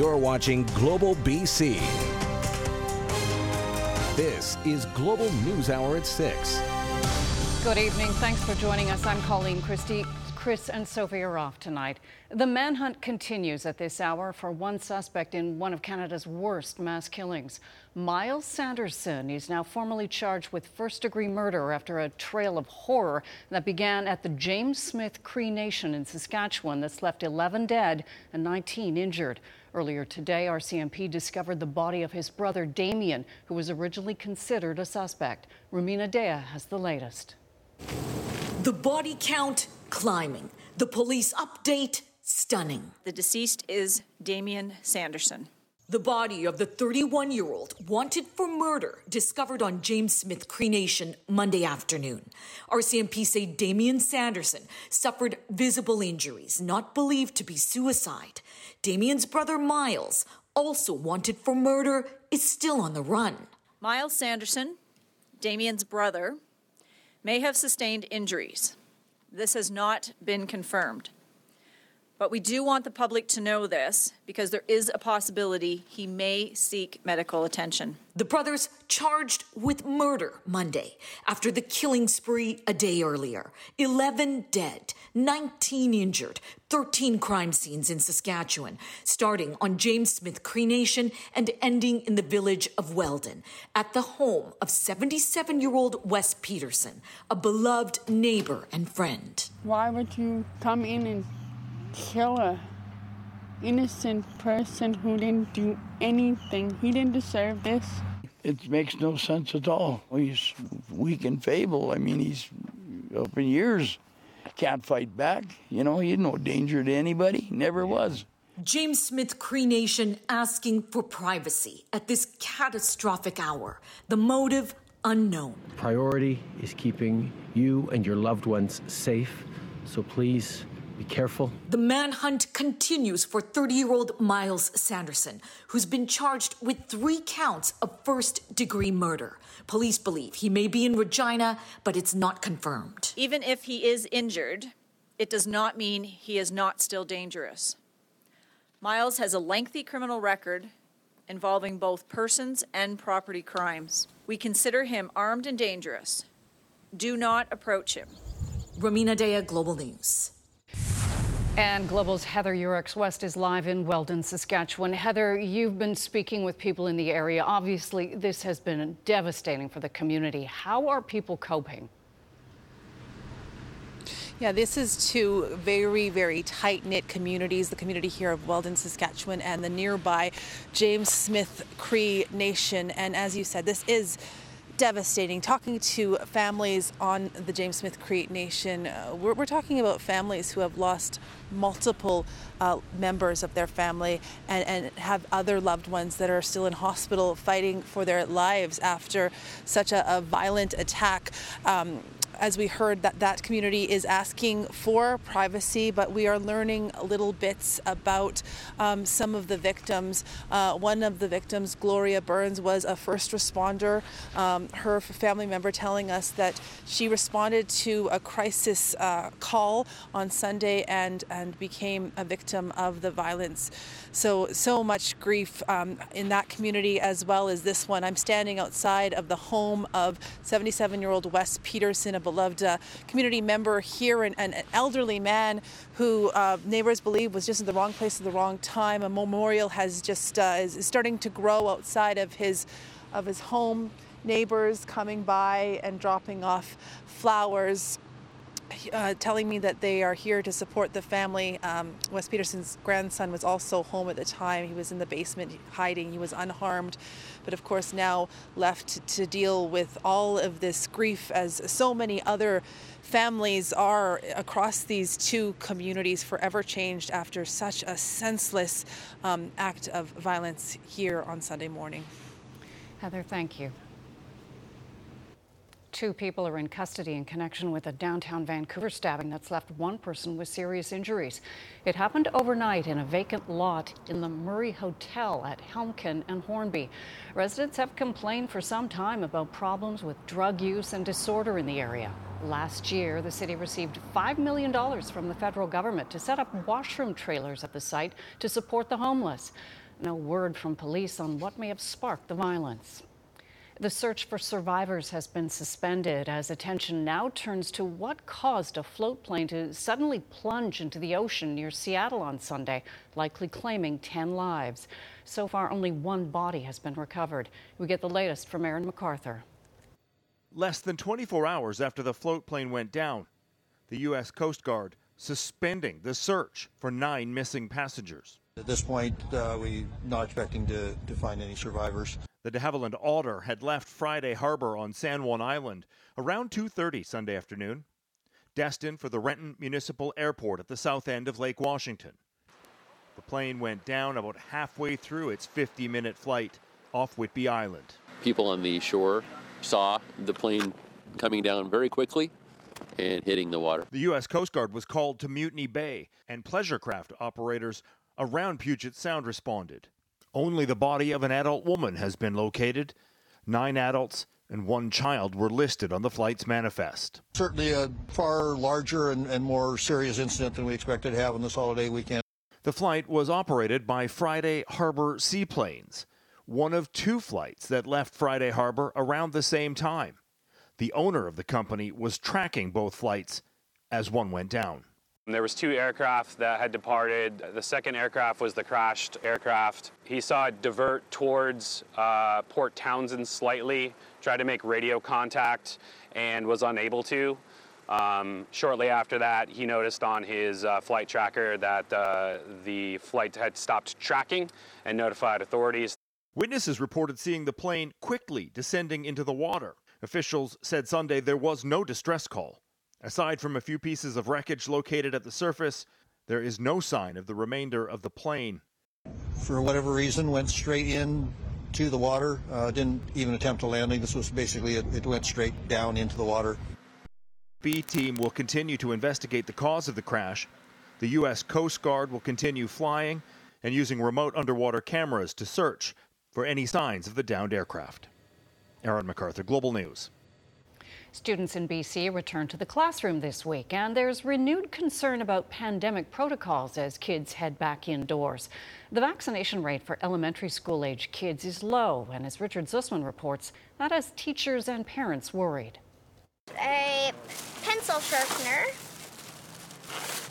You're watching Global BC. This is Global News Hour at 6. Good evening. Thanks for joining us. I'm Colleen Christie. Chris and Sophie are off tonight. The manhunt continues at this hour for one suspect in one of Canada's worst mass killings. Miles Sanderson is now formally charged with first degree murder after a trail of horror that began at the James Smith Cree Nation in Saskatchewan that's left 11 dead and 19 injured. Earlier today, RCMP discovered the body of his brother Damien, who was originally considered a suspect. Rumina Daya has the latest. The body count climbing. The police update stunning. The deceased is Damien Sanderson. The body of the 31 year old wanted for murder discovered on James Smith Cree Nation Monday afternoon. RCMP say Damien Sanderson suffered visible injuries, not believed to be suicide. Damien's brother Miles, also wanted for murder, is still on the run. Miles Sanderson, Damien's brother, may have sustained injuries. This has not been confirmed. But we do want the public to know this because there is a possibility he may seek medical attention. The brothers charged with murder Monday after the killing spree a day earlier. 11 dead, 19 injured, 13 crime scenes in Saskatchewan, starting on James Smith Cree Nation and ending in the village of Weldon, at the home of 77 year old Wes Peterson, a beloved neighbor and friend. Why would you come in and kill a innocent person who didn't do anything. He didn't deserve this. It makes no sense at all. He's weak and feeble. I mean, he's up in years. Can't fight back. You know, he's no danger to anybody. Never was. James Smith Cree Nation asking for privacy at this catastrophic hour. The motive unknown. Priority is keeping you and your loved ones safe. So please be careful. The manhunt continues for 30 year old Miles Sanderson, who's been charged with three counts of first degree murder. Police believe he may be in Regina, but it's not confirmed. Even if he is injured, it does not mean he is not still dangerous. Miles has a lengthy criminal record involving both persons and property crimes. We consider him armed and dangerous. Do not approach him. Rumina Daya, Global News. And Global's Heather Yourex West is live in Weldon, Saskatchewan. Heather, you've been speaking with people in the area. Obviously, this has been devastating for the community. How are people coping? Yeah, this is two very, very tight knit communities the community here of Weldon, Saskatchewan, and the nearby James Smith Cree Nation. And as you said, this is devastating. Talking to families on the James Smith Cree Nation, uh, we're, we're, talking about families who have lost multiple uh, members of their family and, and have other loved ones that are still in hospital fighting for their lives after such a, a violent attack. Um, as we heard, that that community is asking for privacy, but we are learning little bits about um, some of the victims. Uh, one of the victims, Gloria Burns, was a first responder. Um, her family member telling us that she responded to a crisis uh, call on Sunday and and became a victim of the violence. So so much grief um, in that community as well as this one. I'm standing outside of the home of 77-year-old Wes Peterson, a beloved uh, community member here, and, an elderly man who uh, neighbors believe was just in the wrong place at the wrong time. A memorial has just uh, is starting to grow outside of his of his home. Neighbors coming by and dropping off flowers uh, telling me that they are here to support the family. Um, Wes Peterson's grandson was also home at the time. He was in the basement hiding. He was unharmed, but of course now left to deal with all of this grief as so many other families are across these two communities forever changed after such a senseless um, act of violence here on Sunday morning. Heather, thank you. Two people are in custody in connection with a downtown Vancouver stabbing that's left one person with serious injuries. It happened overnight in a vacant lot in the Murray Hotel at Helmcken and Hornby. Residents have complained for some time about problems with drug use and disorder in the area. Last year, the city received $5 million from the federal government to set up washroom trailers at the site to support the homeless. No word from police on what may have sparked the violence. The search for survivors has been suspended as attention now turns to what caused a float plane to suddenly plunge into the ocean near Seattle on Sunday, likely claiming 10 lives. So far, only one body has been recovered. We get the latest from Aaron MacArthur. Less than 24 hours after the float plane went down, the U.S. Coast Guard suspending the search for nine missing passengers. At this point, uh, we're not expecting to, to find any survivors. The de Havilland Otter had left Friday Harbor on San Juan Island around 2:30 Sunday afternoon, destined for the Renton Municipal Airport at the south end of Lake Washington. The plane went down about halfway through its 50-minute flight off Whidbey Island. People on the shore saw the plane coming down very quickly and hitting the water. The U.S. Coast Guard was called to Mutiny Bay, and pleasure craft operators around Puget Sound responded. Only the body of an adult woman has been located. Nine adults and one child were listed on the flight's manifest. Certainly a far larger and, and more serious incident than we expected to have on this holiday weekend. The flight was operated by Friday Harbor Seaplanes, one of two flights that left Friday Harbor around the same time. The owner of the company was tracking both flights as one went down. There was two aircraft that had departed. The second aircraft was the crashed aircraft. He saw it divert towards uh, Port Townsend slightly, tried to make radio contact, and was unable to. Um, shortly after that, he noticed on his uh, flight tracker that uh, the flight had stopped tracking and notified authorities. Witnesses reported seeing the plane quickly descending into the water. Officials said Sunday there was no distress call. Aside from a few pieces of wreckage located at the surface, there is no sign of the remainder of the plane. For whatever reason, went straight in to the water. Uh, didn't even attempt a landing. This was basically it, it went straight down into the water. B team will continue to investigate the cause of the crash. The U.S. Coast Guard will continue flying and using remote underwater cameras to search for any signs of the downed aircraft. Aaron MacArthur, Global News. Students in BC return to the classroom this week, and there's renewed concern about pandemic protocols as kids head back indoors. The vaccination rate for elementary school age kids is low, and as Richard Zussman reports, that has teachers and parents worried. A pencil sharpener,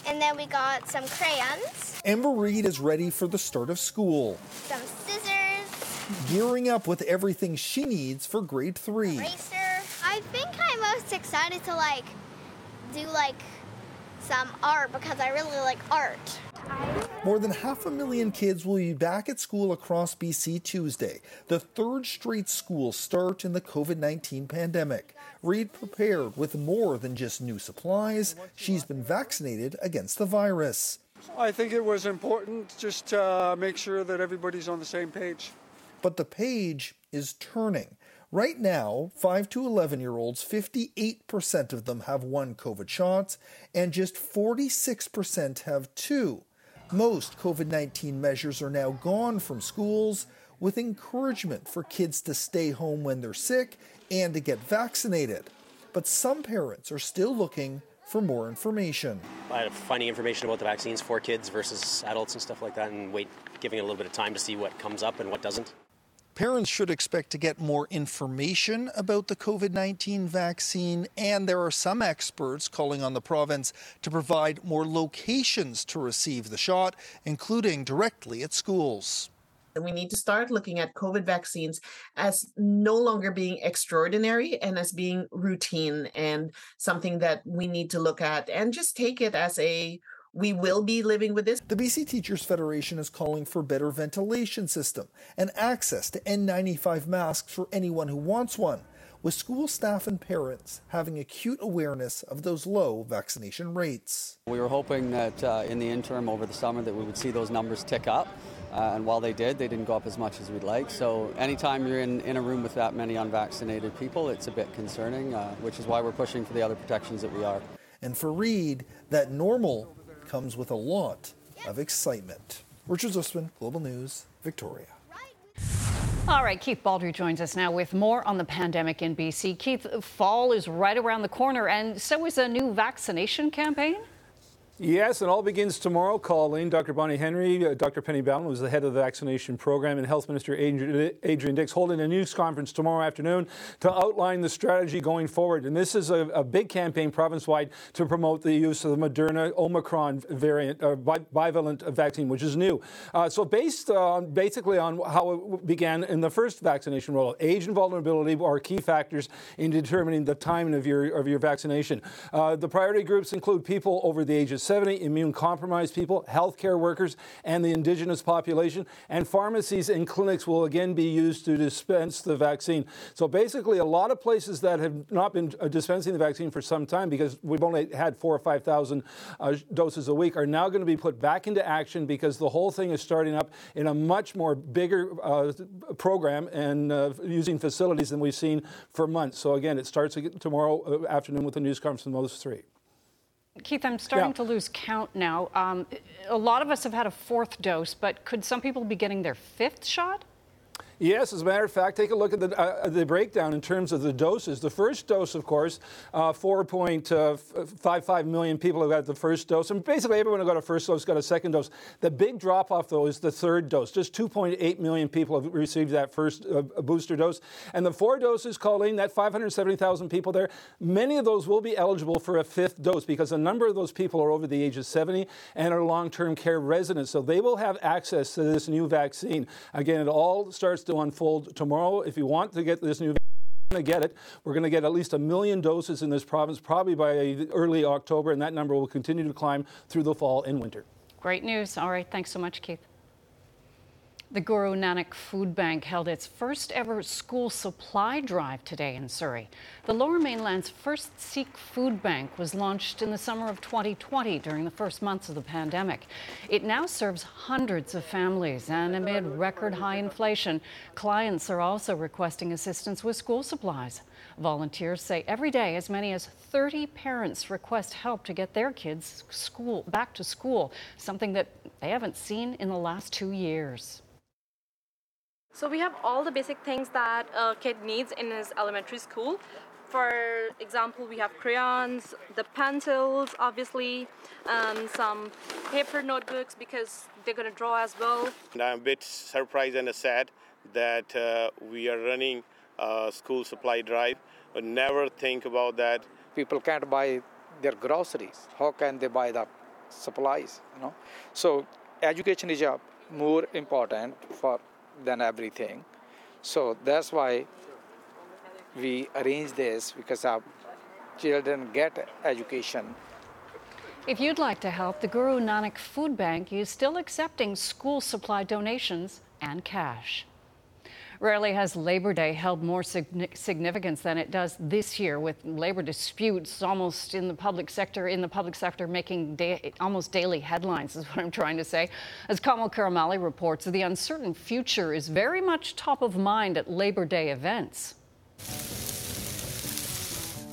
and then we got some crayons. Amber Reed is ready for the start of school. Some scissors. Gearing up with everything she needs for grade three. Eraser. I think I'm excited to like do like some art because I really like art. More than half a million kids will be back at school across BC Tuesday, the third straight school start in the COVID 19 pandemic. Reed prepared with more than just new supplies. She's been vaccinated against the virus. I think it was important just to uh, make sure that everybody's on the same page. But the page is turning. Right now, 5 to 11 year olds, 58% of them have one COVID shot, and just 46% have two. Most COVID 19 measures are now gone from schools, with encouragement for kids to stay home when they're sick and to get vaccinated. But some parents are still looking for more information. Finding information about the vaccines for kids versus adults and stuff like that, and wait, giving it a little bit of time to see what comes up and what doesn't. Parents should expect to get more information about the COVID 19 vaccine, and there are some experts calling on the province to provide more locations to receive the shot, including directly at schools. We need to start looking at COVID vaccines as no longer being extraordinary and as being routine and something that we need to look at and just take it as a we will be living with this. The BC Teachers Federation is calling for better ventilation system and access to N95 masks for anyone who wants one, with school staff and parents having acute awareness of those low vaccination rates. We were hoping that uh, in the interim over the summer that we would see those numbers tick up. Uh, and while they did, they didn't go up as much as we'd like. So anytime you're in, in a room with that many unvaccinated people, it's a bit concerning, uh, which is why we're pushing for the other protections that we are. And for Reed, that normal comes with a lot of excitement. Richard Zussman, Global News, Victoria. All right, Keith Baldrey joins us now with more on the pandemic in BC. Keith, fall is right around the corner, and so is a new vaccination campaign. Yes, and all begins tomorrow. Colleen, Dr. Bonnie Henry, uh, Dr. Penny Ballem was the head of the vaccination program, and Health Minister Adrian, Dix holding a news conference tomorrow afternoon to outline the strategy going forward. And this is a, a big campaign province wide to promote the use of the Moderna Omicron variant, uh, bivalent vaccine, which is new. Uh, so, based on basically on how it began in the first vaccination rollout, age and vulnerability are key factors in determining the timing of your of your vaccination. Uh, the priority groups include people over the age of 70, immune compromised people, healthcare workers, and the indigenous population. And pharmacies and clinics will again be used to dispense the vaccine. So basically, a lot of places that have not been uh, dispensing the vaccine for some time because we've only had four or 5,000 uh, doses a week are now going to be put back into action because the whole thing is starting up in a much more bigger uh, program and uh, using facilities than we've seen for months. So again, it starts tomorrow uh, afternoon with a news conference from those three. Keith, I'm starting Yeah. to lose count now. Um, a lot of us have had a fourth dose, but could some people be getting their fifth shot? Yes, as a matter of fact, take a look at the, uh, the breakdown in terms of the doses. The first dose, of course, uh, 4.55 million people have got the first dose, and basically everyone who got a first dose got a second dose. The big drop off, though, is the third dose. Just 2.8 million people have received that first uh, booster dose. And the four doses, Colleen, that 570,000 people there, many of those will be eligible for a fifth dose because a number of those people are over the age of 70 and are long term care residents. So they will have access to this new vaccine. Again, it all starts to unfold tomorrow. If you want to get this new going to get it. We're going to get at least a million doses in this province, probably by early October, and that number will continue to climb through the fall and winter. Great news. All right, thanks so much, Keith. The Guru Nanak Food Bank held its first ever school supply drive today in Surrey. The Lower Mainland's first Sikh food bank was launched in the summer of 2020 during the first months of the pandemic. It now serves hundreds of families, and amid record high inflation, clients are also requesting assistance with school supplies. Volunteers say every day as many as 30 parents request help to get their kids school back to school, something that they haven't seen in the last 2 years. So we have all the basic things that a kid needs in his elementary school. For example, we have crayons, the pencils, obviously, um, some paper notebooks because they're going to draw as well. And I'm a bit surprised and sad that uh, we are running a school supply drive, but never think about that. people can't buy their groceries how can they buy the supplies you know so education is uh, more important for than everything so that's why we arrange this because our children get education If you'd like to help, the Guru Nanak Food Bank is still accepting school supply donations and cash. Rarely has Labor Day held more signi- significance than it does this year, with labor disputes almost in the public sector, in the public sector making da- almost daily headlines, is what I'm trying to say. As Kamal Karamali reports, the uncertain future is very much top of mind at Labor Day events.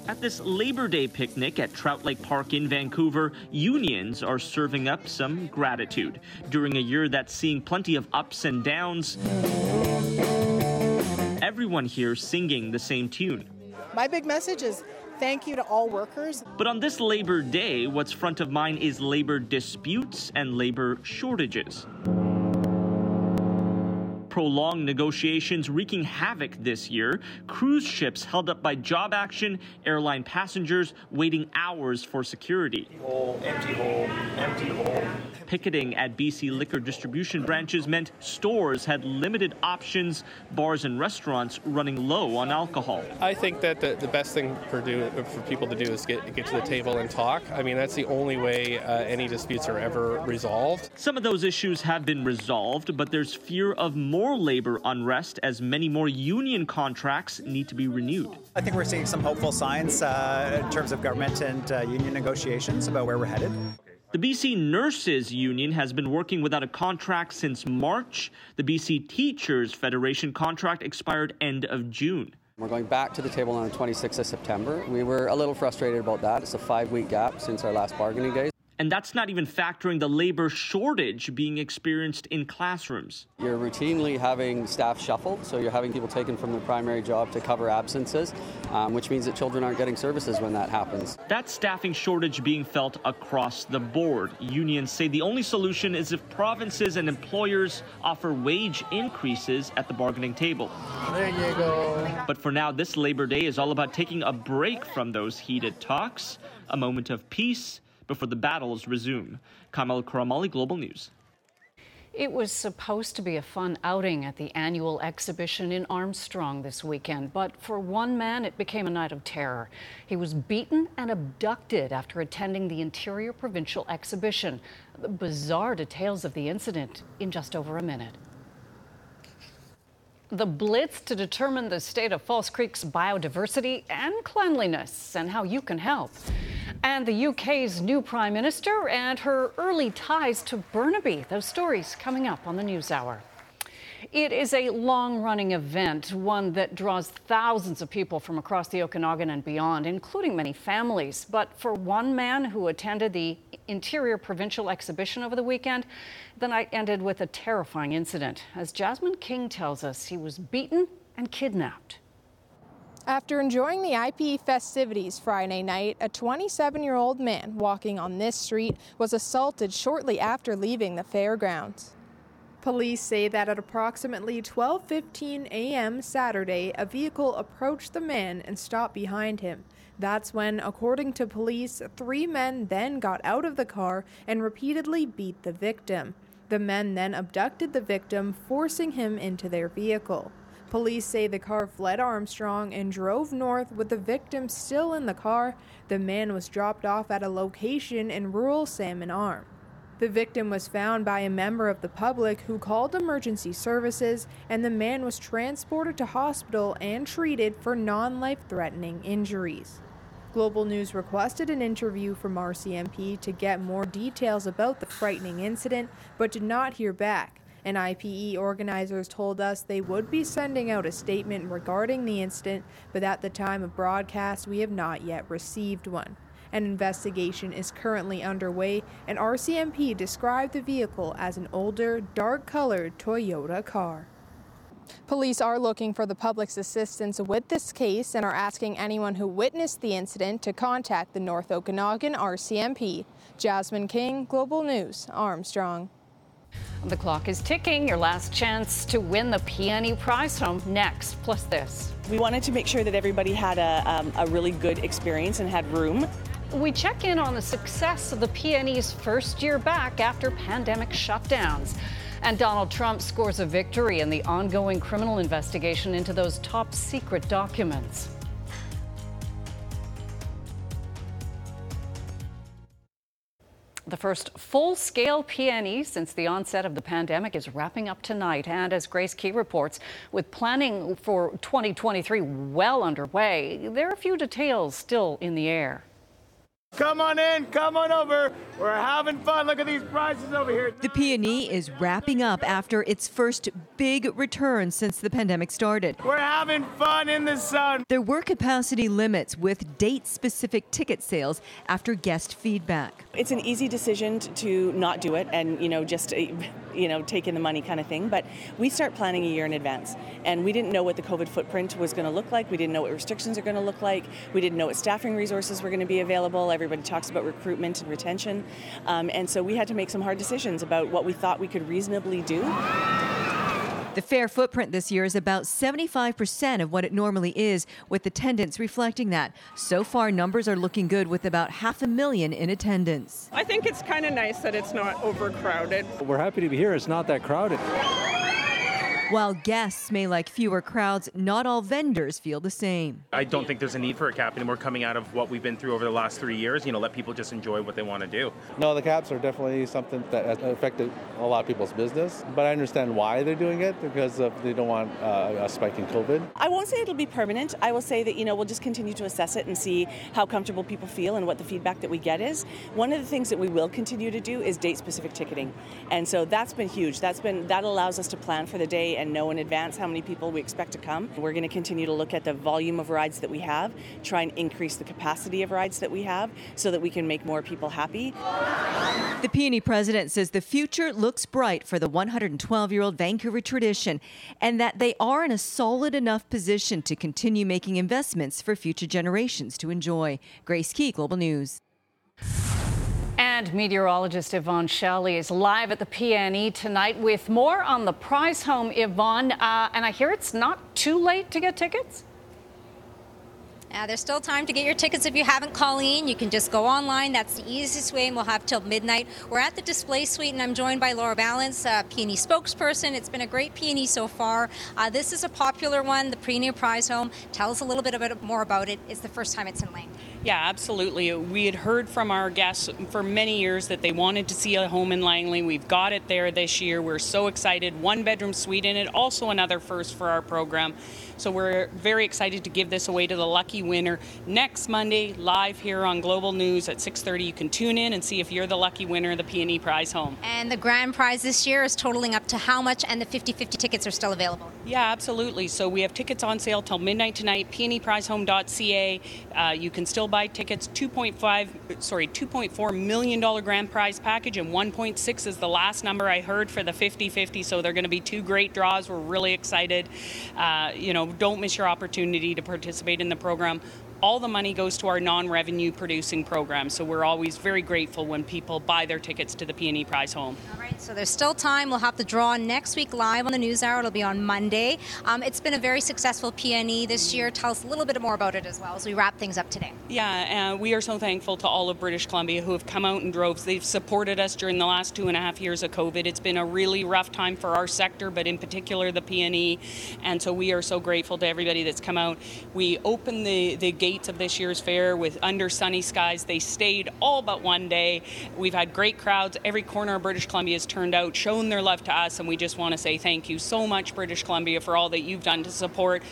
At this Labor Day picnic at Trout Lake Park in Vancouver, unions are serving up some gratitude. During a year that's seeing plenty of ups and downs, everyone here singing the same tune. My big message is thank you to all workers. But on this Labor Day, what's front of mind is labor disputes and labor shortages. Prolonged negotiations wreaking havoc this year. Cruise ships held up by job action, airline passengers waiting hours for security. Empty hole, empty hole, empty hole. Picketing at BC liquor distribution branches meant stores had limited options, bars and restaurants running low on alcohol. I think that the, the best thing for do for people to do is get get to the table and talk. I mean, that's the only way uh, any disputes are ever resolved. Some of those issues have been resolved, but there's fear of more labor unrest as many more union contracts need to be renewed. I think we're seeing some hopeful signs uh, in terms of government and uh, union negotiations about where we're headed. The BC Nurses Union has been working without a contract since March. The BC Teachers Federation contract expired end of June. We're going back to the table on the 26th of September. We were a little frustrated about that. It's a five week gap since our last bargaining day. And that's not even factoring the labor shortage being experienced in classrooms. You're routinely having staff shuffled, so you're having people taken from their primary job to cover absences, um, which means that children aren't getting services when that happens. That staffing shortage being felt across the board. Unions say the only solution is if provinces and employers offer wage increases at the bargaining table. There you go. But for now, this Labor Day is all about taking a break from those heated talks, a moment of peace before the battles resume. Kamal Karamali, Global News. It was supposed to be a fun outing at the annual exhibition in Armstrong this weekend, but for one man, it became a night of terror. He was beaten and abducted after attending the Interior Provincial Exhibition. The bizarre details of the incident in just over a minute. The blitz to determine the state of False Creek's biodiversity and cleanliness and how you can help. And the UK's new Prime Minister and her early ties to Burnaby. Those stories coming up on the NewsHour. It is a long running event, one that draws thousands of people from across the Okanagan and beyond, including many families. But for one man who attended the Interior Provincial Exhibition over the weekend, the night ended with a terrifying incident. As Jasmine King tells us, he was beaten and kidnapped. After enjoying the IPE festivities Friday night, a 27 year old man walking on this street was assaulted shortly after leaving the fairgrounds. Police say that at approximately 12:15 a.m. Saturday, a vehicle approached the man and stopped behind him. That's when, according to police, three men then got out of the car and repeatedly beat the victim. The men then abducted the victim, forcing him into their vehicle. Police say the car fled Armstrong and drove north with the victim still in the car. The man was dropped off at a location in rural Salmon Arm. The victim was found by a member of the public who called emergency services, and the man was transported to hospital and treated for non life threatening injuries. Global News requested an interview from RCMP to get more details about the frightening incident, but did not hear back. And IPE organizers told us they would be sending out a statement regarding the incident, but at the time of broadcast, we have not yet received one. An investigation is currently underway, and RCMP described the vehicle as an older, dark colored Toyota car. Police are looking for the public's assistance with this case and are asking anyone who witnessed the incident to contact the North Okanagan RCMP. Jasmine King, Global News, Armstrong. The clock is ticking. Your last chance to win the PNE Prize home next. Plus this. We wanted to make sure that everybody had a, um, a really good experience and had room. We check in on the success of the PNE's first year back after pandemic shutdowns. And Donald Trump scores a victory in the ongoing criminal investigation into those top secret documents. The first full scale PNE since the onset of the pandemic is wrapping up tonight. And as Grace Ke reports, with planning for 2023 well underway, there are a few details still in the air. Come on in, come on over. We're having fun. Look at these prizes over here. The PNE is wrapping up after its first big return since the pandemic started. We're having fun in the sun. There were capacity limits with date specific ticket sales after guest feedback. It's an easy decision to not do it and, you know, just, uh, you know, take in the money kind of thing. But we start planning a year in advance. And we didn't know what the COVID footprint was going to look like. We didn't know what restrictions are going to look like. We didn't know what staffing resources were going to be available. Everybody talks about recruitment and retention. Um, and so we had to make some hard decisions about what we thought we could reasonably do. The fair footprint this year is about 75% of what it normally is, with attendance reflecting that. So far, numbers are looking good with about half a million in attendance. I think it's kind of nice that it's not overcrowded. We're happy to be here. It's not that crowded. While guests may like fewer crowds, not all vendors feel the same. I don't think there's a need for a cap anymore coming out of what we've been through over the last three years. You know, let people just enjoy what they want to do. No, the caps are definitely something that has affected a lot of people's business, but I understand why they're doing it because of they don't want uh, a spike in COVID. I won't say it'll be permanent. I will say that, you know, we'll just continue to assess it and see how comfortable people feel and what the feedback that we get is. One of the things that we will continue to do is date specific ticketing. And so that's been huge. That's been that allows us to plan for the day and know in advance how many people we expect to come. We're going to continue to look at the volume of rides that we have, try and increase the capacity of rides that we have so that we can make more people happy. The PNE president says the future looks bright for the 112 year old Vancouver tradition and that they are in a solid enough position to continue making investments for future generations to enjoy. Grace Ke, Global News. And meteorologist Yvonne Schalle is live at the PNE tonight with more on the prize home. Yvonne, uh, and I hear it's not too late to get tickets? Uh, there's still time to get your tickets if you haven't, Colleen. You can just go online. That's the easiest way, and we'll have till midnight. We're at the display suite, and I'm joined by Laura Ballance, uh, PNE spokesperson. It's been a great PNE so far. Uh, this is a popular one, the PNE Prize Home. Tell us a little bit about more about it. It's the first time it's in Lang. Yeah, absolutely. We had heard from our guests for many years that they wanted to see a home in Langley. We've got it there this year. We're so excited. One bedroom suite in it, also another first for our program. So we're very excited to give this away to the lucky winner next Monday, live here on Global News at 6:30. You can tune in and see if you're the lucky winner of the PNE Prize home. And the grand prize this year is totaling up to how much? And the 50-50 tickets are still available. Yeah, absolutely. So we have tickets on sale till midnight tonight. PNEPrizeHome.ca. Uh, you can still buy tickets. 2.5, sorry, 2.4 million dollar grand prize package, and 1.6 is the last number I heard for the 50-50. So they're going to be two great draws. We're really excited. Uh, you know, don't miss your opportunity to participate in the program all the money goes to our non-revenue producing program. So we're always very grateful when people buy their tickets to the PNE Prize Home. All right, so there's still time. We'll have the draw next week live on the News Hour. It'll be on Monday. Um, it's been a very successful PNE this year. Tell us a little bit more about it as well as we wrap things up today. Yeah, uh, we are so thankful to all of British Columbia who have come out in droves. They've supported us during the last two and a half years of COVID. It's been a really rough time for our sector, but in particular the PNE. And so we are so grateful to everybody that's come out. We opened the, the gates of this year's fair with under sunny skies. They stayed all but one day. We've had great crowds. Every corner of British Columbia has turned out, shown their love to us, and we just want to say thank you so much, British Columbia, for all that you've done to support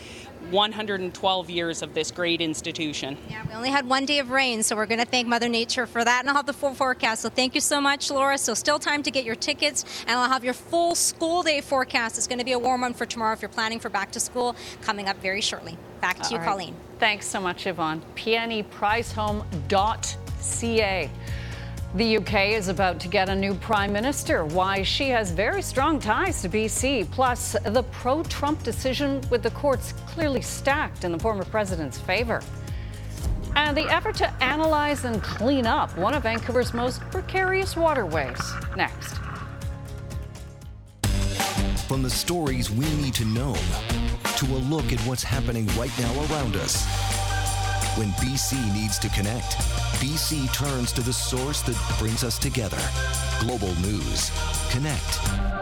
112 years of this great institution. Yeah, we only had one day of rain, so we're going to thank Mother Nature for that, and I'll have the full forecast. So thank you so much, Laura. So still time to get your tickets, and I'll have your full school day forecast. It's going to be a warm one for tomorrow if you're planning for back to school, coming up very shortly. Back to All you, right. Colleen. Thanks so much, Yvonne. PNEPrizeHome.ca. The UK is about to get a new prime minister. Why she has very strong ties to BC. Plus, the pro Trump decision with the courts clearly stacked in the former president's favor. And the effort to analyze and clean up one of Vancouver's most precarious waterways. Next. From the stories we need to know to a look at what's happening right now around us. When BC needs to connect, BC turns to the source that brings us together. Global News. Connect.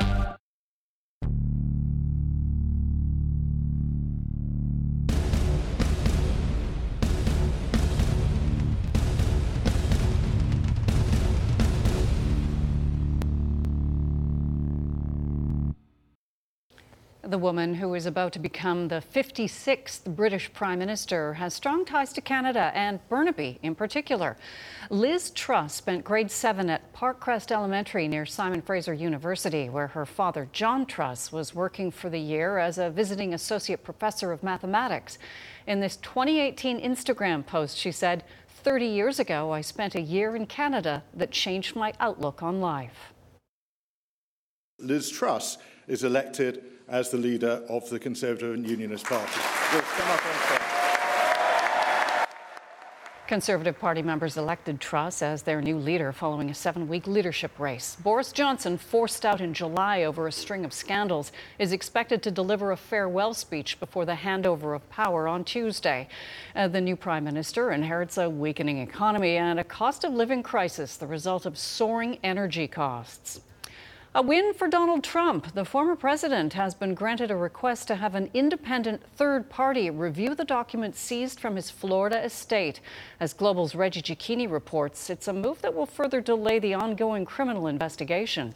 The woman who is about to become the 56th British Prime Minister has strong ties to Canada and Burnaby in particular. Liz Truss spent grade 7 at Parkcrest Elementary near Simon Fraser University, where her father, John Truss, was working for the year as a visiting associate professor of mathematics. In this 2018 Instagram post, she said, 30 years ago, I spent a year in Canada that changed my outlook on life. Liz Truss is elected as the leader of the Conservative and Unionist Party. Conservative Party members elected Truss as their new leader following a seven week leadership race. Boris Johnson, forced out in July over a string of scandals, is expected to deliver a farewell speech before the handover of power on Tuesday. Uh, the new prime minister inherits a weakening economy and a cost of living crisis, the result of soaring energy costs. A win for Donald Trump. The former president has been granted a request to have an independent third party review the documents seized from his Florida estate. As Global's Reggie Cecchini reports, it's a move that will further delay the ongoing criminal investigation.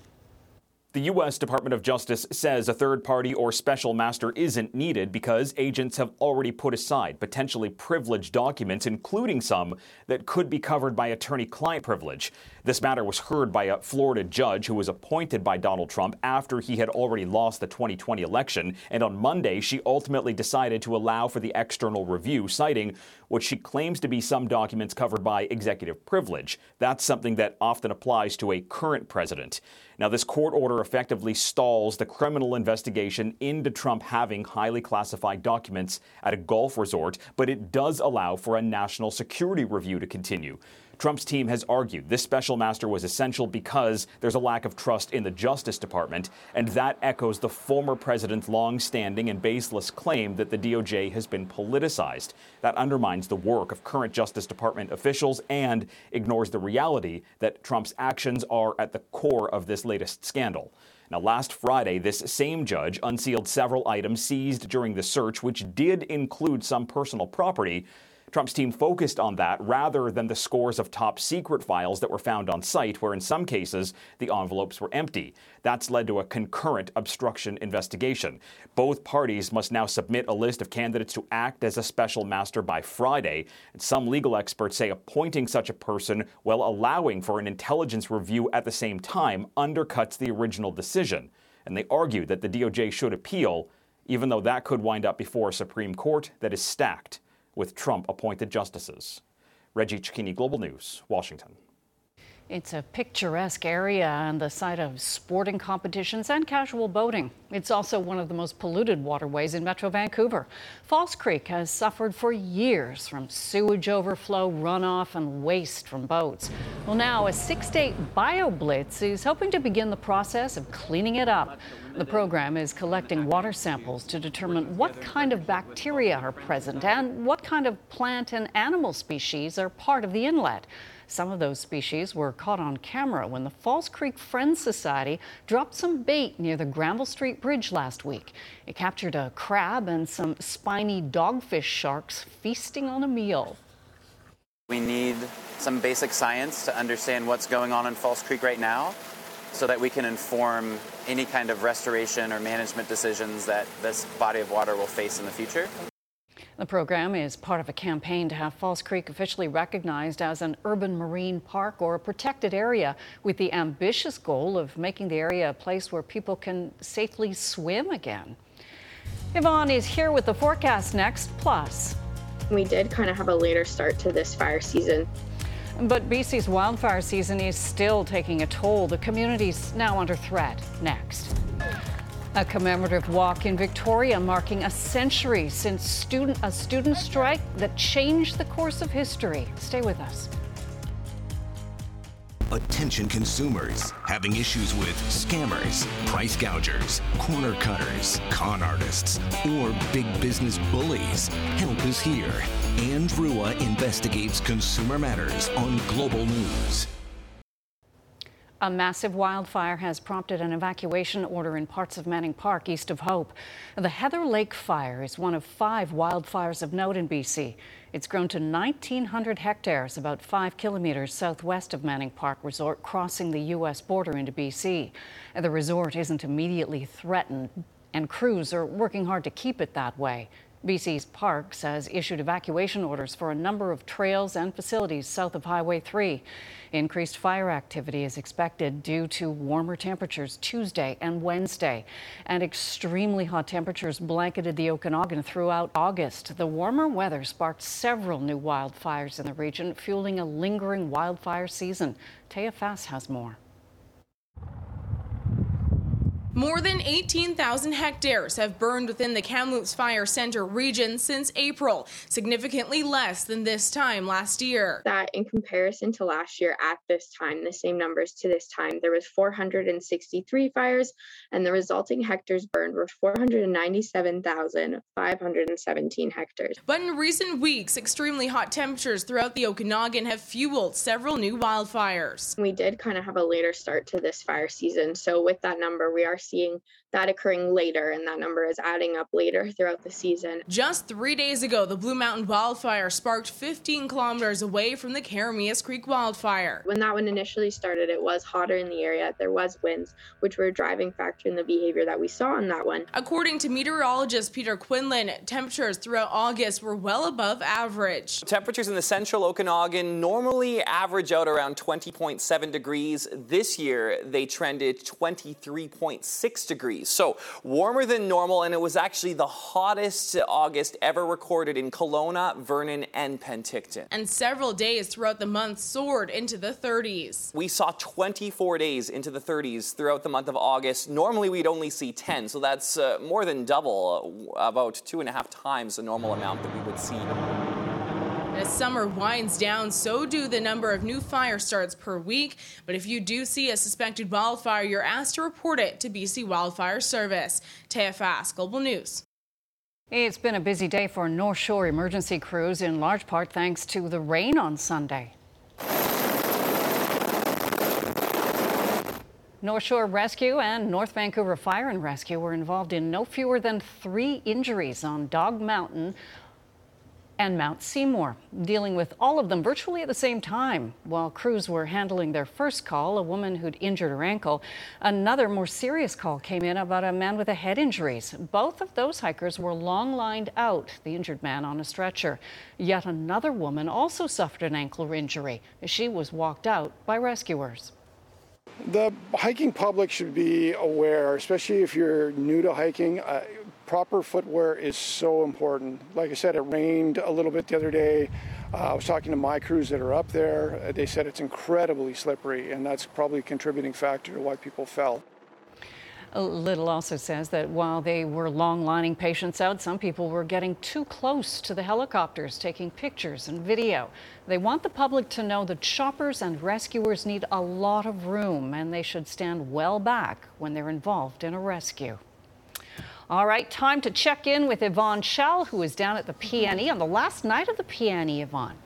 The U.S. Department of Justice says a third party or special master isn't needed because agents have already put aside potentially privileged documents, including some that could be covered by attorney client privilege. This matter was heard by a Florida judge who was appointed by Donald Trump after he had already lost the 2020 election. And on Monday, she ultimately decided to allow for the external review, citing what she claims to be some documents covered by executive privilege. That's something that often applies to a current president. Now, this court order effectively stalls the criminal investigation into Trump having highly classified documents at a golf resort, but it does allow for a national security review to continue. Trump's team has argued this special master was essential because there's a lack of trust in the Justice Department, and that echoes the former president's long-standing and baseless claim that the DOJ has been politicized. That undermines the work of current Justice Department officials and ignores the reality that Trump's actions are at the core of this latest scandal. Now, last Friday, this same judge unsealed several items seized during the search, which did include some personal property. Trump's team focused on that rather than the scores of top secret files that were found on site, where in some cases the envelopes were empty. That's led to a concurrent obstruction investigation. Both parties must now submit a list of candidates to act as a special master by Friday. And some legal experts say appointing such a person while allowing for an intelligence review at the same time undercuts the original decision. And they argue that the DOJ should appeal, even though that could wind up before a Supreme Court that is stacked with Trump appointed justices. Reggie Cecchini, Global News, Washington. It's a picturesque area and the site of sporting competitions and casual boating. It's also one of the most polluted waterways in Metro Vancouver. False Creek has suffered for years from sewage overflow, runoff, and waste from boats. Well, now a six day bio blitz is hoping to begin the process of cleaning it up. The program is collecting water samples to determine what kind of bacteria are present and what kind of plant and animal species are part of the inlet. Some of those species were caught on camera when the False Creek Friends Society dropped some bait near the Granville Street Bridge last week. It captured a crab and some spiny dogfish sharks feasting on a meal. We need some basic science to understand what's going on in False Creek right now so that we can inform any kind of restoration or management decisions that this body of water will face in the future. The program is part of a campaign to have False Creek officially recognized as an urban marine park or a protected area with the ambitious goal of making the area a place where people can safely swim again. Yvonne is here with the forecast next. Plus, we did kind of have a later start to this fire season. But BC's wildfire season is still taking a toll. The community's now under threat. Next. A commemorative walk in Victoria marking a century since student, a student strike that changed the course of history. Stay with us. Attention consumers having issues with scammers, price gougers, corner cutters, con artists, or big business bullies. Help is here. Anne Drewa investigates consumer matters on Global News. A massive wildfire has prompted an evacuation order in parts of Manning Park east of Hope. The Heather Lake fire is one of five wildfires of note in BC. It's grown to 1,900 hectares, about five kilometers southwest of Manning Park Resort, crossing the U.S. border into BC. The resort isn't immediately threatened, and crews are working hard to keep it that way. BC's Parks has issued evacuation orders for a number of trails and facilities south of Highway 3. Increased fire activity is expected due to warmer temperatures Tuesday and Wednesday. And extremely hot temperatures blanketed the Okanagan throughout August. The warmer weather sparked several new wildfires in the region, fueling a lingering wildfire season. Taya Fast has more. More than 18,000 hectares have burned within the Kamloops Fire Center region since April, significantly less than this time last year. That in comparison to last year at this time, the same numbers to this time, there was 463 fires and the resulting hectares burned were 497,517 hectares. But in recent weeks, extremely hot temperatures throughout the Okanagan have fueled several new wildfires. We did kind of have a later start to this fire season, so with that number, we are seeing that occurring later, and that number is adding up later throughout the season. Just three days ago, the Blue Mountain wildfire sparked 15 kilometers away from the Keremeos Creek wildfire. When that one initially started, it was hotter in the area. There was winds, which were a driving factor in the behavior that we saw in that one. According to meteorologist Peter Quinlan, temperatures throughout August were well above average. Temperatures in the central Okanagan normally average out around 20.7 degrees. This year, they trended 23.6 degrees. So warmer than normal, and it was actually the hottest August ever recorded in Kelowna, Vernon, and Penticton. And several days throughout the month soared into the 30s. We saw 24 days into the 30s throughout the month of August. Normally, we'd only see 10, so that's uh, more than double, uh, about two and a half times the normal amount that we would see. As summer winds down, so do the number of new fire starts per week. But if you do see a suspected wildfire, you're asked to report it to BC Wildfire Service. Fast, Global News. It's been a busy day for North Shore emergency crews, in large part thanks to the rain on Sunday. North Shore Rescue and North Vancouver Fire and Rescue were involved in no fewer than three injuries on Dog Mountain and Mount Seymour, dealing with all of them virtually at the same time. While crews were handling their first call, a woman who'd injured her ankle, another more serious call came in about a man with a head injuries. Both of those hikers were long lined out, the injured man on a stretcher. Yet another woman also suffered an ankle injury. She was walked out by rescuers. The hiking public should be aware, especially if you're new to hiking. Uh, proper footwear is so important. Like I said, it rained a little bit the other day. Uh, I was talking to my crews that are up there. Uh, they said it's incredibly slippery, and that's probably a contributing factor to why people fell. Little also says that while they were long lining patients out, some people were getting too close to the helicopters, taking pictures and video. They want the public to know that choppers and rescuers need a lot of room and they should stand well back when they're involved in a rescue. All right, time to check in with Yvonne Schalle, who is down at the PNE on the last night of the PNE, Yvonne.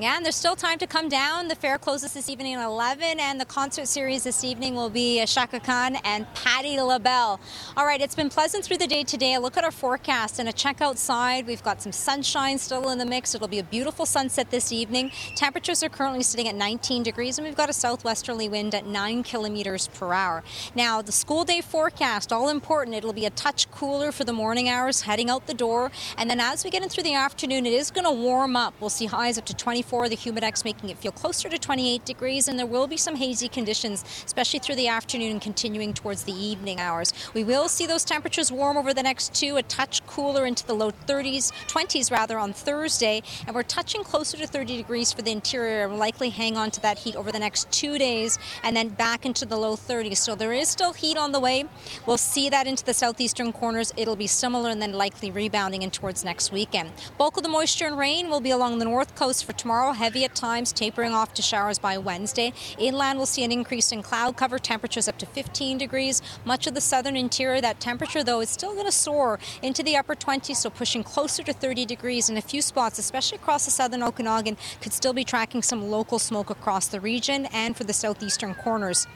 Yeah, and there's still time to come down. The fair closes this evening at 11, and the concert series this evening will be Chaka Khan and Patti LaBelle. All right, it's been pleasant through the day today. A look at our forecast and a check outside. We've got some sunshine still in the mix. It'll be a beautiful sunset this evening. Temperatures are currently sitting at 19 degrees, and we've got a southwesterly wind at 9 kilometers per hour. Now, the school day forecast, all important. It'll be a touch cooler for the morning hours heading out the door, and then as we get in through the afternoon, it is going to warm up. We'll see highs up to 24 the humidex making it feel closer to 28 degrees, and there will be some hazy conditions, especially through the afternoon and continuing towards the evening hours. We will see those temperatures warm over the next two, a touch cooler into the low 30s, 20s rather, on Thursday, and we're touching closer to 30 degrees for the interior. We'll likely hang on to that heat over the next two days, and then back into the low 30s. So there is still heat on the way. We'll see that into the southeastern corners. It'll be similar and then likely rebounding in towards next weekend. Bulk of the moisture and rain will be along the north coast for tomorrow heavy at times, tapering off to showers by Wednesday. Inland will see an increase in cloud cover, temperatures up to 15 degrees. Much of the southern interior, that temperature though is still going to soar into the upper 20s, so pushing closer to 30 degrees in a few spots, especially across the southern Okanagan, could still be tracking some local smoke across the region and for the southeastern corners.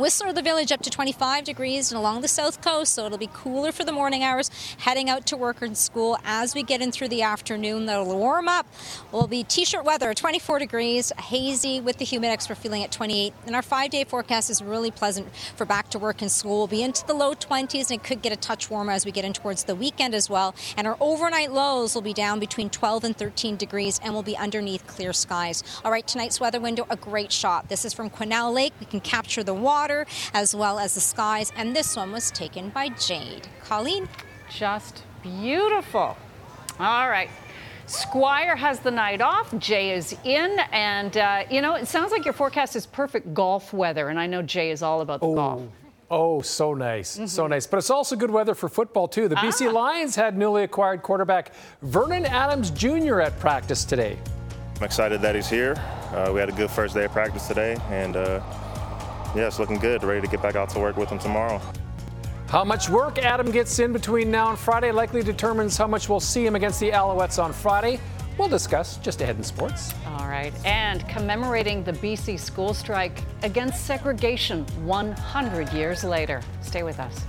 Whistler, the village, up to 25 degrees and along the south coast, so it'll be cooler for the morning hours. Heading out to work and school as we get in through the afternoon, that'll warm up. We'll be t-shirt weather, 24 degrees, hazy with the humidex. We're feeling at 28, and our five-day forecast is really pleasant for back to work and school. We'll be into the low 20s, and it could get a touch warmer as we get in towards the weekend as well. And our overnight lows will be down between 12 and 13 degrees, and will be underneath clear skies. All right, tonight's weather window, a great shot. This is from Quesnel Lake. We can capture the water water as well as the skies. And this one was taken by Jade. Colleen? Just beautiful. All right. Squire has the night off. Jay is in. And, uh, you know, it sounds like your forecast is perfect golf weather. And I know Jay is all about the oh. golf. Oh, so nice. Mm-hmm. So nice. But it's also good weather for football, too. The ah. BC Lions had newly acquired quarterback Vernon Adams Jr. at practice today. I'm excited that he's here. Uh, we had a good first day of practice today, and uh, yeah, it's looking good. Ready to get back out to work with him tomorrow. How much work Adam gets in between now and Friday likely determines how much we'll see him against the Alouettes on Friday. We'll discuss just ahead in sports. All right. And commemorating the BC school strike against segregation 100 years later. Stay with us.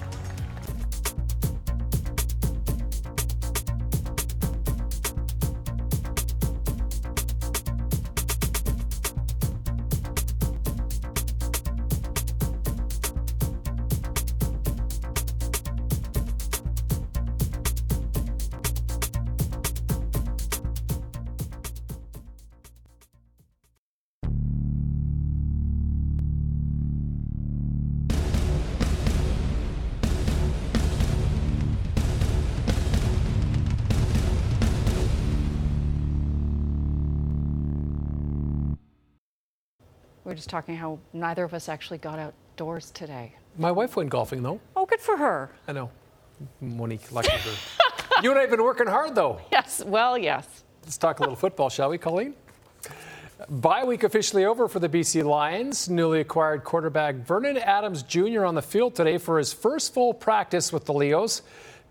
Talking how neither of us actually got outdoors today. My wife went golfing, though. Oh, good for her. I know. Monique, lucky her. you and I have been working hard, though. Yes, well, yes. Let's talk a little football, shall we, Colleen? Bye week officially over for the BC Lions. Newly acquired quarterback Vernon Adams Jr. on the field today for his first full practice with the Leos.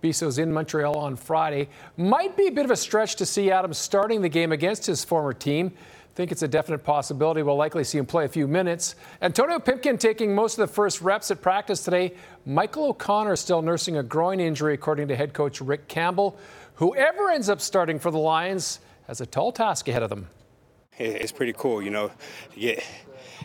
BC's in Montreal on Friday. Might be a bit of a stretch to see Adams starting the game against his former team think it's a definite possibility. We'll likely see him play a few minutes. Antonio Pipkin taking most of the first reps at practice today. Michael O'Connor still nursing a groin injury, according to head coach Rick Campbell. Whoever ends up starting for the Lions has a tall task ahead of them. It's pretty cool, you know, get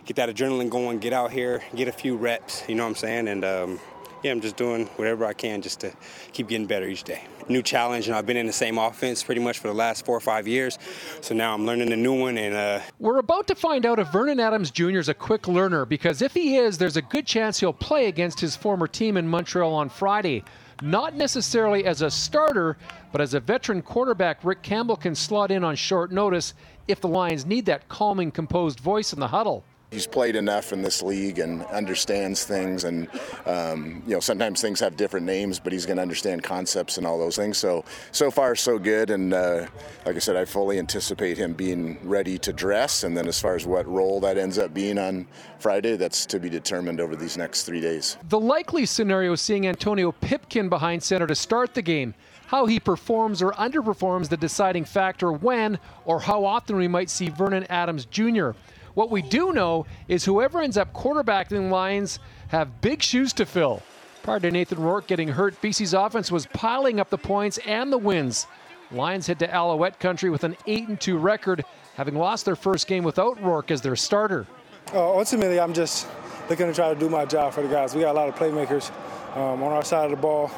get that adrenaline going, get out here, get a few reps. You know what I'm saying? And um, yeah, I'm just doing whatever I can just to keep getting better each day. New challenge, and I've been in the same offense pretty much for the last four or five years. So now I'm learning a new one. And uh... we're about to find out if Vernon Adams Jr. is a quick learner because if he is, there's a good chance he'll play against his former team in Montreal on Friday. Not necessarily as a starter, but as a veteran quarterback, Rick Campbell can slot in on short notice if the Lions need that calming, composed voice in the huddle he's played enough in this league and understands things. And um, you know, sometimes things have different names, but he's going to understand concepts and all those things. So so far so good. And uh, like I said, I fully anticipate him being ready to dress. And then as far as what role that ends up being on Friday, that's to be determined over these next three days. The likely scenario is seeing Antonio Pipkin behind center to start the game. How he performs or underperforms the deciding factor when or how often we might see Vernon Adams Jr. What we do know is whoever ends up quarterbacking Lions have big shoes to fill. Prior to Nathan Rourke getting hurt, BC's offense was piling up the points and the wins. Lions head to Alouette country with an 8 2 record, having lost their first game without Rourke as their starter. Uh, ultimately, I'm just looking to try to do my job for the guys. We got a lot of playmakers um, on our side of the ball,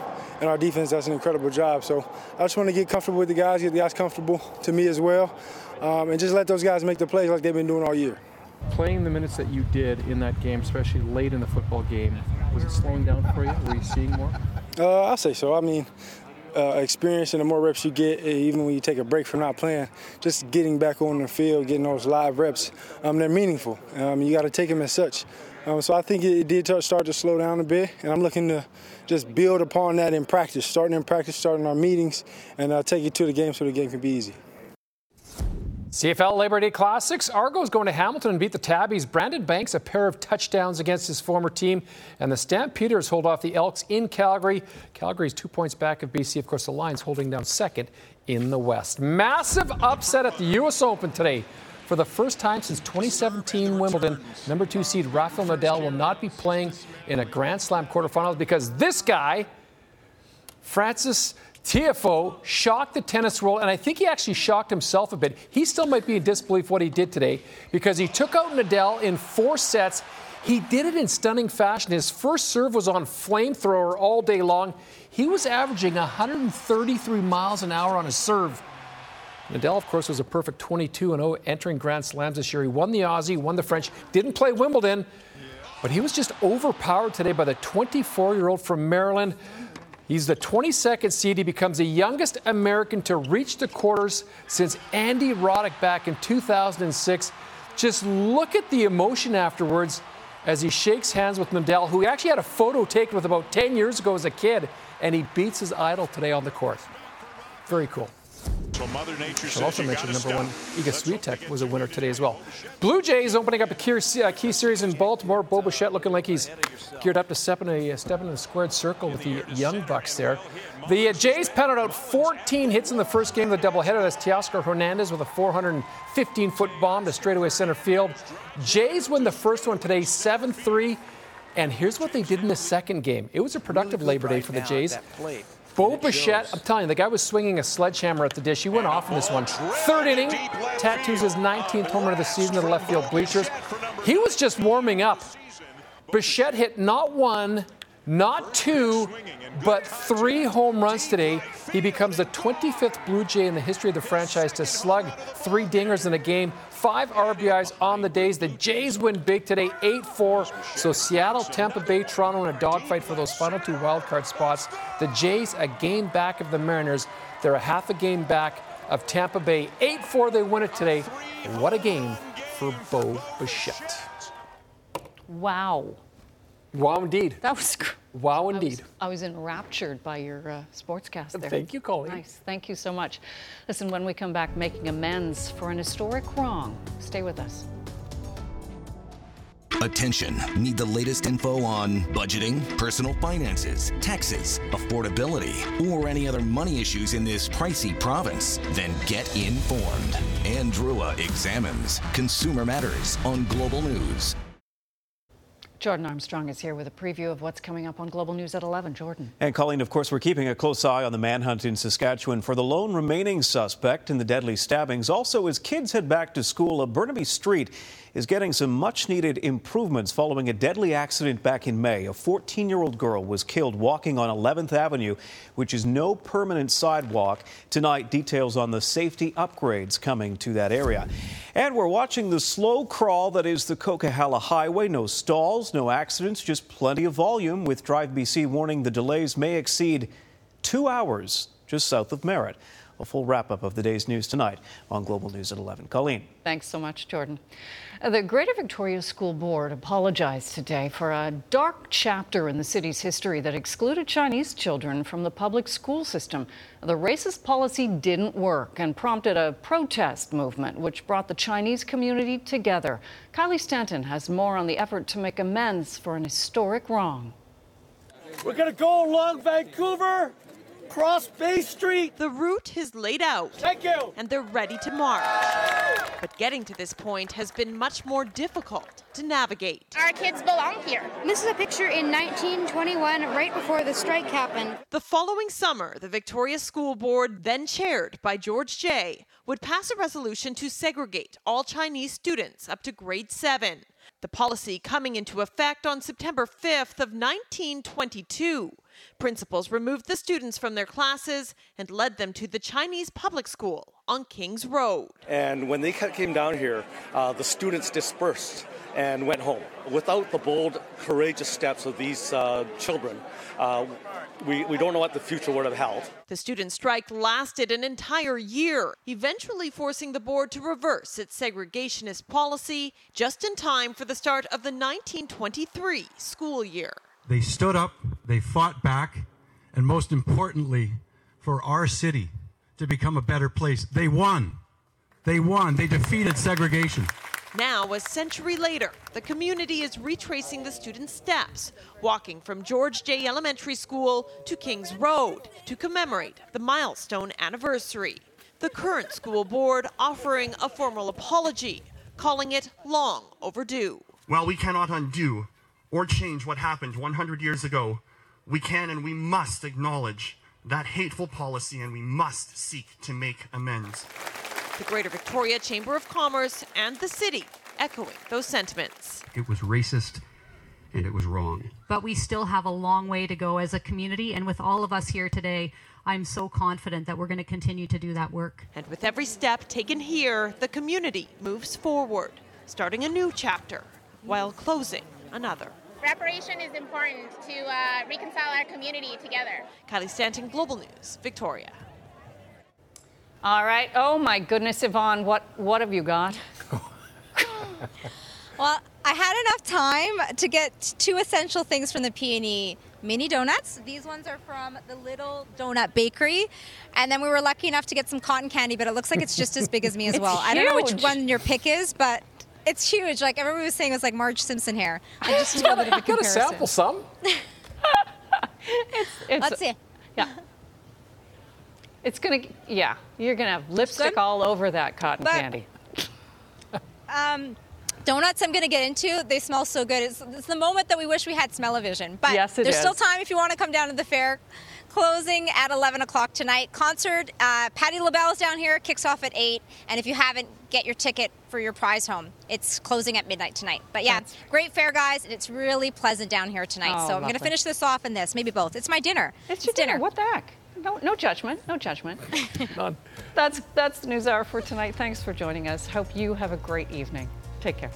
and our defense does an incredible job. So I just want to get comfortable with the guys, get the guys comfortable to me as well, um, and just let those guys make the plays like they've been doing all year. Playing the minutes that you did in that game, especially late in the football game, was it slowing down for you? Were you seeing more? Uh, I'll say so. I mean, uh, experience and the more reps you get, eh, even when you take a break from not playing, just getting back on the field, getting those live reps, um, they're meaningful. Um, you got to take them as such. Um, so I think it, it, did start to slow down a bit, and I'm looking to just build upon that in practice, starting in practice, starting our meetings, and uh, take it to the game so the game can be easy. CFL Labor Day Classics. Argos going to Hamilton and beat the Tabbies. Brandon Banks a pair of touchdowns against his former team, and the Stampeders hold off the Elks in Calgary. Calgary's two points back of BC. Of course, the Lions holding down second in the West. Massive upset at the U.S. Open today. For the first time since 2017 Wimbledon, number two seed Rafael Nadal will not be playing in a Grand Slam quarterfinals because this guy, Frances Tiafoe shocked the tennis world, and I think he actually shocked himself a bit. He still might be in disbelief what he did today because he took out Nadal in four sets. He did it in stunning fashion. His first serve was on flamethrower all day long. He was averaging 133 miles an hour on his serve. Nadal, of course, was a perfect 22 0 entering Grand Slams this year. He won the Aussie, won the French, didn't play Wimbledon, but he was just overpowered today by the 24 year old from Maryland. He's the 22nd seed. He becomes the youngest American to reach the quarters since Andy Roddick back in 2006. Just look at the emotion afterwards as he shakes hands with Nadal, who he actually had a photo taken with about 10 years ago as a kid, and he beats his idol today on the court. Very cool. Should also mention number one, Iga Swiatek was a winner today as well. Blue Jays opening up a key, uh, key series in Baltimore. Bo Bichette looking like he's geared up to step in a step in a squared circle with the Young Bucks there. The uh, Jays pounded out 14 hits in the first game of the doubleheader. That's Teoscar Hernandez with a 415-foot bomb to straightaway center field. Jays win the first one today, 7-3. And here's what they did in the second game. It was a productive Labor Day for the Jays. Bo Bichette, I'm telling you, the guy was swinging a sledgehammer at the dish. He went off in this one. Third inning, tattoos his 19th homer of the season to the left field bleachers. He was just warming up. Bichette hit not one, not two, but three home runs today. He becomes the 25th Blue Jay in the history of the franchise to slug three dingers in a game, five RBIs on the days. The Jays win big today, 8 4. So Seattle, Tampa Bay, Toronto in a dogfight for those final two wildcard spots. The Jays a game back of the Mariners. They're a half a game back of Tampa Bay. 8 4, they win it today. what a game for Bo Bichette. Wow. Wow, indeed. That was. Wow, indeed. I was, I was enraptured by your uh, sportscast there. Thank you, Colleen. Nice. Thank you so much. Listen, when we come back, making amends for an historic wrong. Stay with us. Attention. Need the latest info on budgeting, personal finances, taxes, affordability, or any other money issues in this pricey province? Then get informed. Anne Drewa examines Consumer Matters on Global News. Jordan Armstrong is here with a preview of what's coming up on Global News at 11. Jordan. And Colleen, of course, we're keeping a close eye on the manhunt in Saskatchewan for the lone remaining suspect in the deadly stabbings. Also, as kids head back to school, a Burnaby Street is getting some much needed improvements following a deadly accident back in May. A 14 year old girl was killed walking on 11th Avenue, which is no permanent sidewalk. Tonight, details on the safety upgrades coming to that area. And we're watching the slow crawl that is the Coquihalla Highway. No stalls, no accidents, just plenty of volume, with Drive BC warning the delays may exceed two hours just south of Merritt. A full wrap up of the day's news tonight on Global News at 11. Colleen. Thanks so much, Jordan. Uh, the Greater Victoria School Board apologized today for a dark chapter in the city's history that excluded Chinese children from the public school system. The racist policy didn't work and prompted a protest movement, which brought the Chinese community together. Kylie Stanton has more on the effort to make amends for an historic wrong. We're going to go along Vancouver across Bay Street. The route is laid out. Thank you. And they're ready to march. But getting to this point has been much more difficult to navigate. Our kids belong here. This is a picture in 1921, right before the strike happened. The following summer, the Victoria School Board, then chaired by George Jay, would pass a resolution to segregate all Chinese students up to grade 7. The policy coming into effect on September 5th of 1922. Principals removed the students from their classes and led them to the Chinese public school on Kings Road. And when they came down here, uh, the students dispersed and went home. Without the bold, courageous steps of these uh, children, uh, we, we don't know what the future would have held. The student strike lasted an entire year, eventually forcing the board to reverse its segregationist policy just in time for the start of the 1923 school year. They stood up, they fought back, and most importantly, for our city to become a better place, they won. They won. They defeated segregation. Now, a century later, the community is retracing the students' steps, walking from George Jay Elementary School to Kings Road to commemorate the milestone anniversary. The current school board offering a formal apology, calling it long overdue. While we cannot undo or change what happened 100 years ago, we can and we must acknowledge that hateful policy and we must seek to make amends. The Greater Victoria Chamber of Commerce and the city echoing those sentiments. It was racist and it was wrong. But we still have a long way to go as a community, and with all of us here today, I'm so confident that we're going to continue to do that work. And with every step taken here, the community moves forward, starting a new chapter while closing another. Reparation is important to uh, reconcile our community together. Kylie Stanton, Global News, Victoria. All right. Oh my goodness, Yvonne, what what have you got? well, I had enough time to get two essential things from the PNE mini donuts. These ones are from the Little Donut Bakery. And then we were lucky enough to get some cotton candy, but it looks like it's just as big as me as It's well. I don't know which one your pick is, but it's huge. Like everybody was saying, it was like Marge Simpson hair. I just a little bit of a You gotta comparison. sample some. It's- Let's see. Yeah. It's gonna, yeah, you're gonna have lipstick good? all over that cotton But- candy. Um, donuts I'm going to get into. They smell so good. It's, it's the moment that we wish we had smell-o-vision. But Yes, it there's still time if you want to come down to the fair. Closing at 11 o'clock tonight. Concert, uh, Patti LaBelle's down here, kicks off at 8. And if you haven't, get your ticket for your prize home. It's closing at midnight tonight. But yeah, great fair, guys. And it's really pleasant down here tonight. Oh, so I'm going to finish this off in this, maybe both. It's my dinner. It's your dinner. What the heck? No, no judgment. No judgment. None. That's that's the news hour for tonight. Thanks for joining us. Hope you have a great evening. Take care.